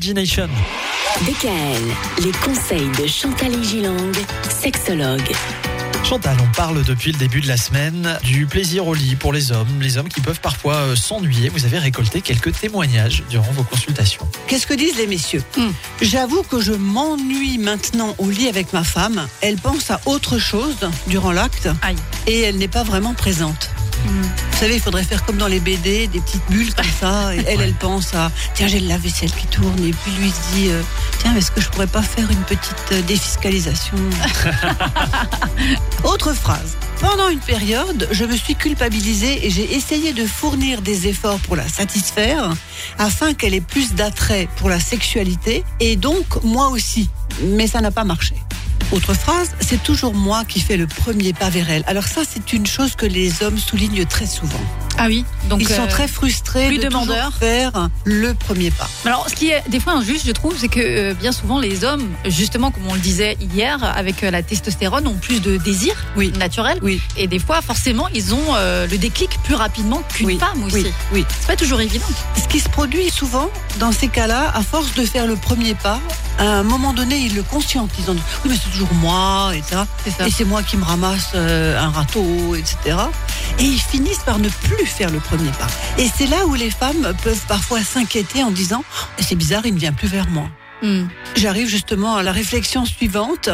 Imagination. DKL, les conseils de Chantal Gilang, sexologue. Chantal, on parle depuis le début de la semaine du plaisir au lit pour les hommes, les hommes qui peuvent parfois euh, s'ennuyer. Vous avez récolté quelques témoignages durant vos consultations. Qu'est-ce que disent les messieurs? J'avoue que je m'ennuie maintenant au lit avec ma femme. Elle pense à autre chose durant l'acte et elle n'est pas vraiment présente. Vous savez, il faudrait faire comme dans les BD, des petites bulles comme ça. Elle, elle pense à tiens, j'ai le lave-vaisselle qui tourne. Et puis lui se dit euh, tiens, est-ce que je pourrais pas faire une petite euh, défiscalisation Autre phrase. Pendant une période, je me suis culpabilisée et j'ai essayé de fournir des efforts pour la satisfaire afin qu'elle ait plus d'attrait pour la sexualité et donc moi aussi. Mais ça n'a pas marché. Autre phrase, c'est toujours moi qui fais le premier pas vers elle. Alors ça, c'est une chose que les hommes soulignent très souvent. Ah oui. Donc Ils sont euh, très frustrés plus de demandeurs. faire le premier pas. Alors, ce qui est des fois injuste, je trouve, c'est que euh, bien souvent les hommes, justement, comme on le disait hier, avec euh, la testostérone, ont plus de désir Oui. naturel. Oui. Et des fois, forcément, ils ont le déclic plus rapidement qu'une Oui, femme aussi. Oui, oui. C'est pas toujours évident. Ce qui se produit souvent dans ces cas-là, à force de faire le premier pas, à un moment donné, ils le conscientisent. Oui, mais c'est toujours moi, etc. C'est ça. Et c'est moi qui me ramasse un râteau, etc. Et ils finissent par ne plus faire le premier pas. Et c'est là où les femmes peuvent parfois s'inquiéter en disant C'est bizarre, il ne vient plus vers moi. Hmm. J'arrive justement à la réflexion suivante.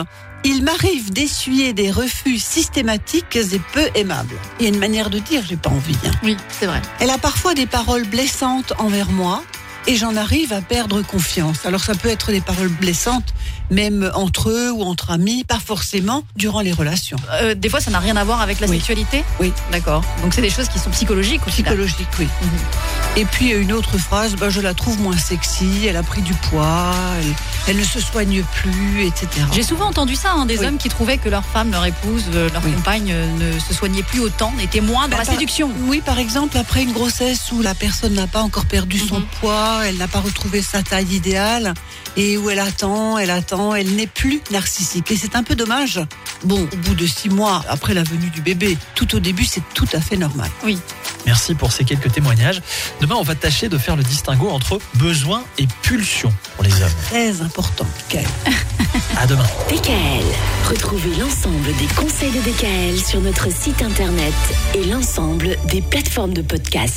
Il m'arrive d'essuyer des refus systématiques et peu aimables. Il y a une manière de dire j'ai pas envie. hein. Oui, c'est vrai. Elle a parfois des paroles blessantes envers moi et j'en arrive à perdre confiance. Alors ça peut être des paroles blessantes, même entre eux ou entre amis, pas forcément durant les relations. Euh, des fois, ça n'a rien à voir avec la Oui. sexualité. Oui. D'accord. Donc, c'est des choses qui sont psychologiques aussi. là. Psychologique, oui. Et puis une autre phrase, bah, je la trouve moins sexy, elle a pris du poids, elle, elle ne se soigne plus, etc. J'ai souvent entendu ça, hein, des Oui. hommes qui trouvaient que leur femme, leur épouse, euh, leur Oui. compagne euh, ne se soignait plus autant, n'était moins dans Bah, la par- séduction. Oui, par exemple, après une grossesse où la personne n'a pas encore perdu son Mhm. poids, elle n'a pas retrouvé sa taille idéale, et où elle attend, elle attend, elle n'est plus narcissique. Et c'est un peu dommage. Bon, au bout de six mois après la venue du bébé, tout au début, c'est tout à fait normal. Oui. Merci pour ces quelques témoignages. Demain, on va tâcher de faire le distinguo entre besoin et pulsion pour les hommes. Très important, Michael. À demain. DKL, retrouvez l'ensemble des conseils de DKL sur notre site internet et l'ensemble des plateformes de podcast.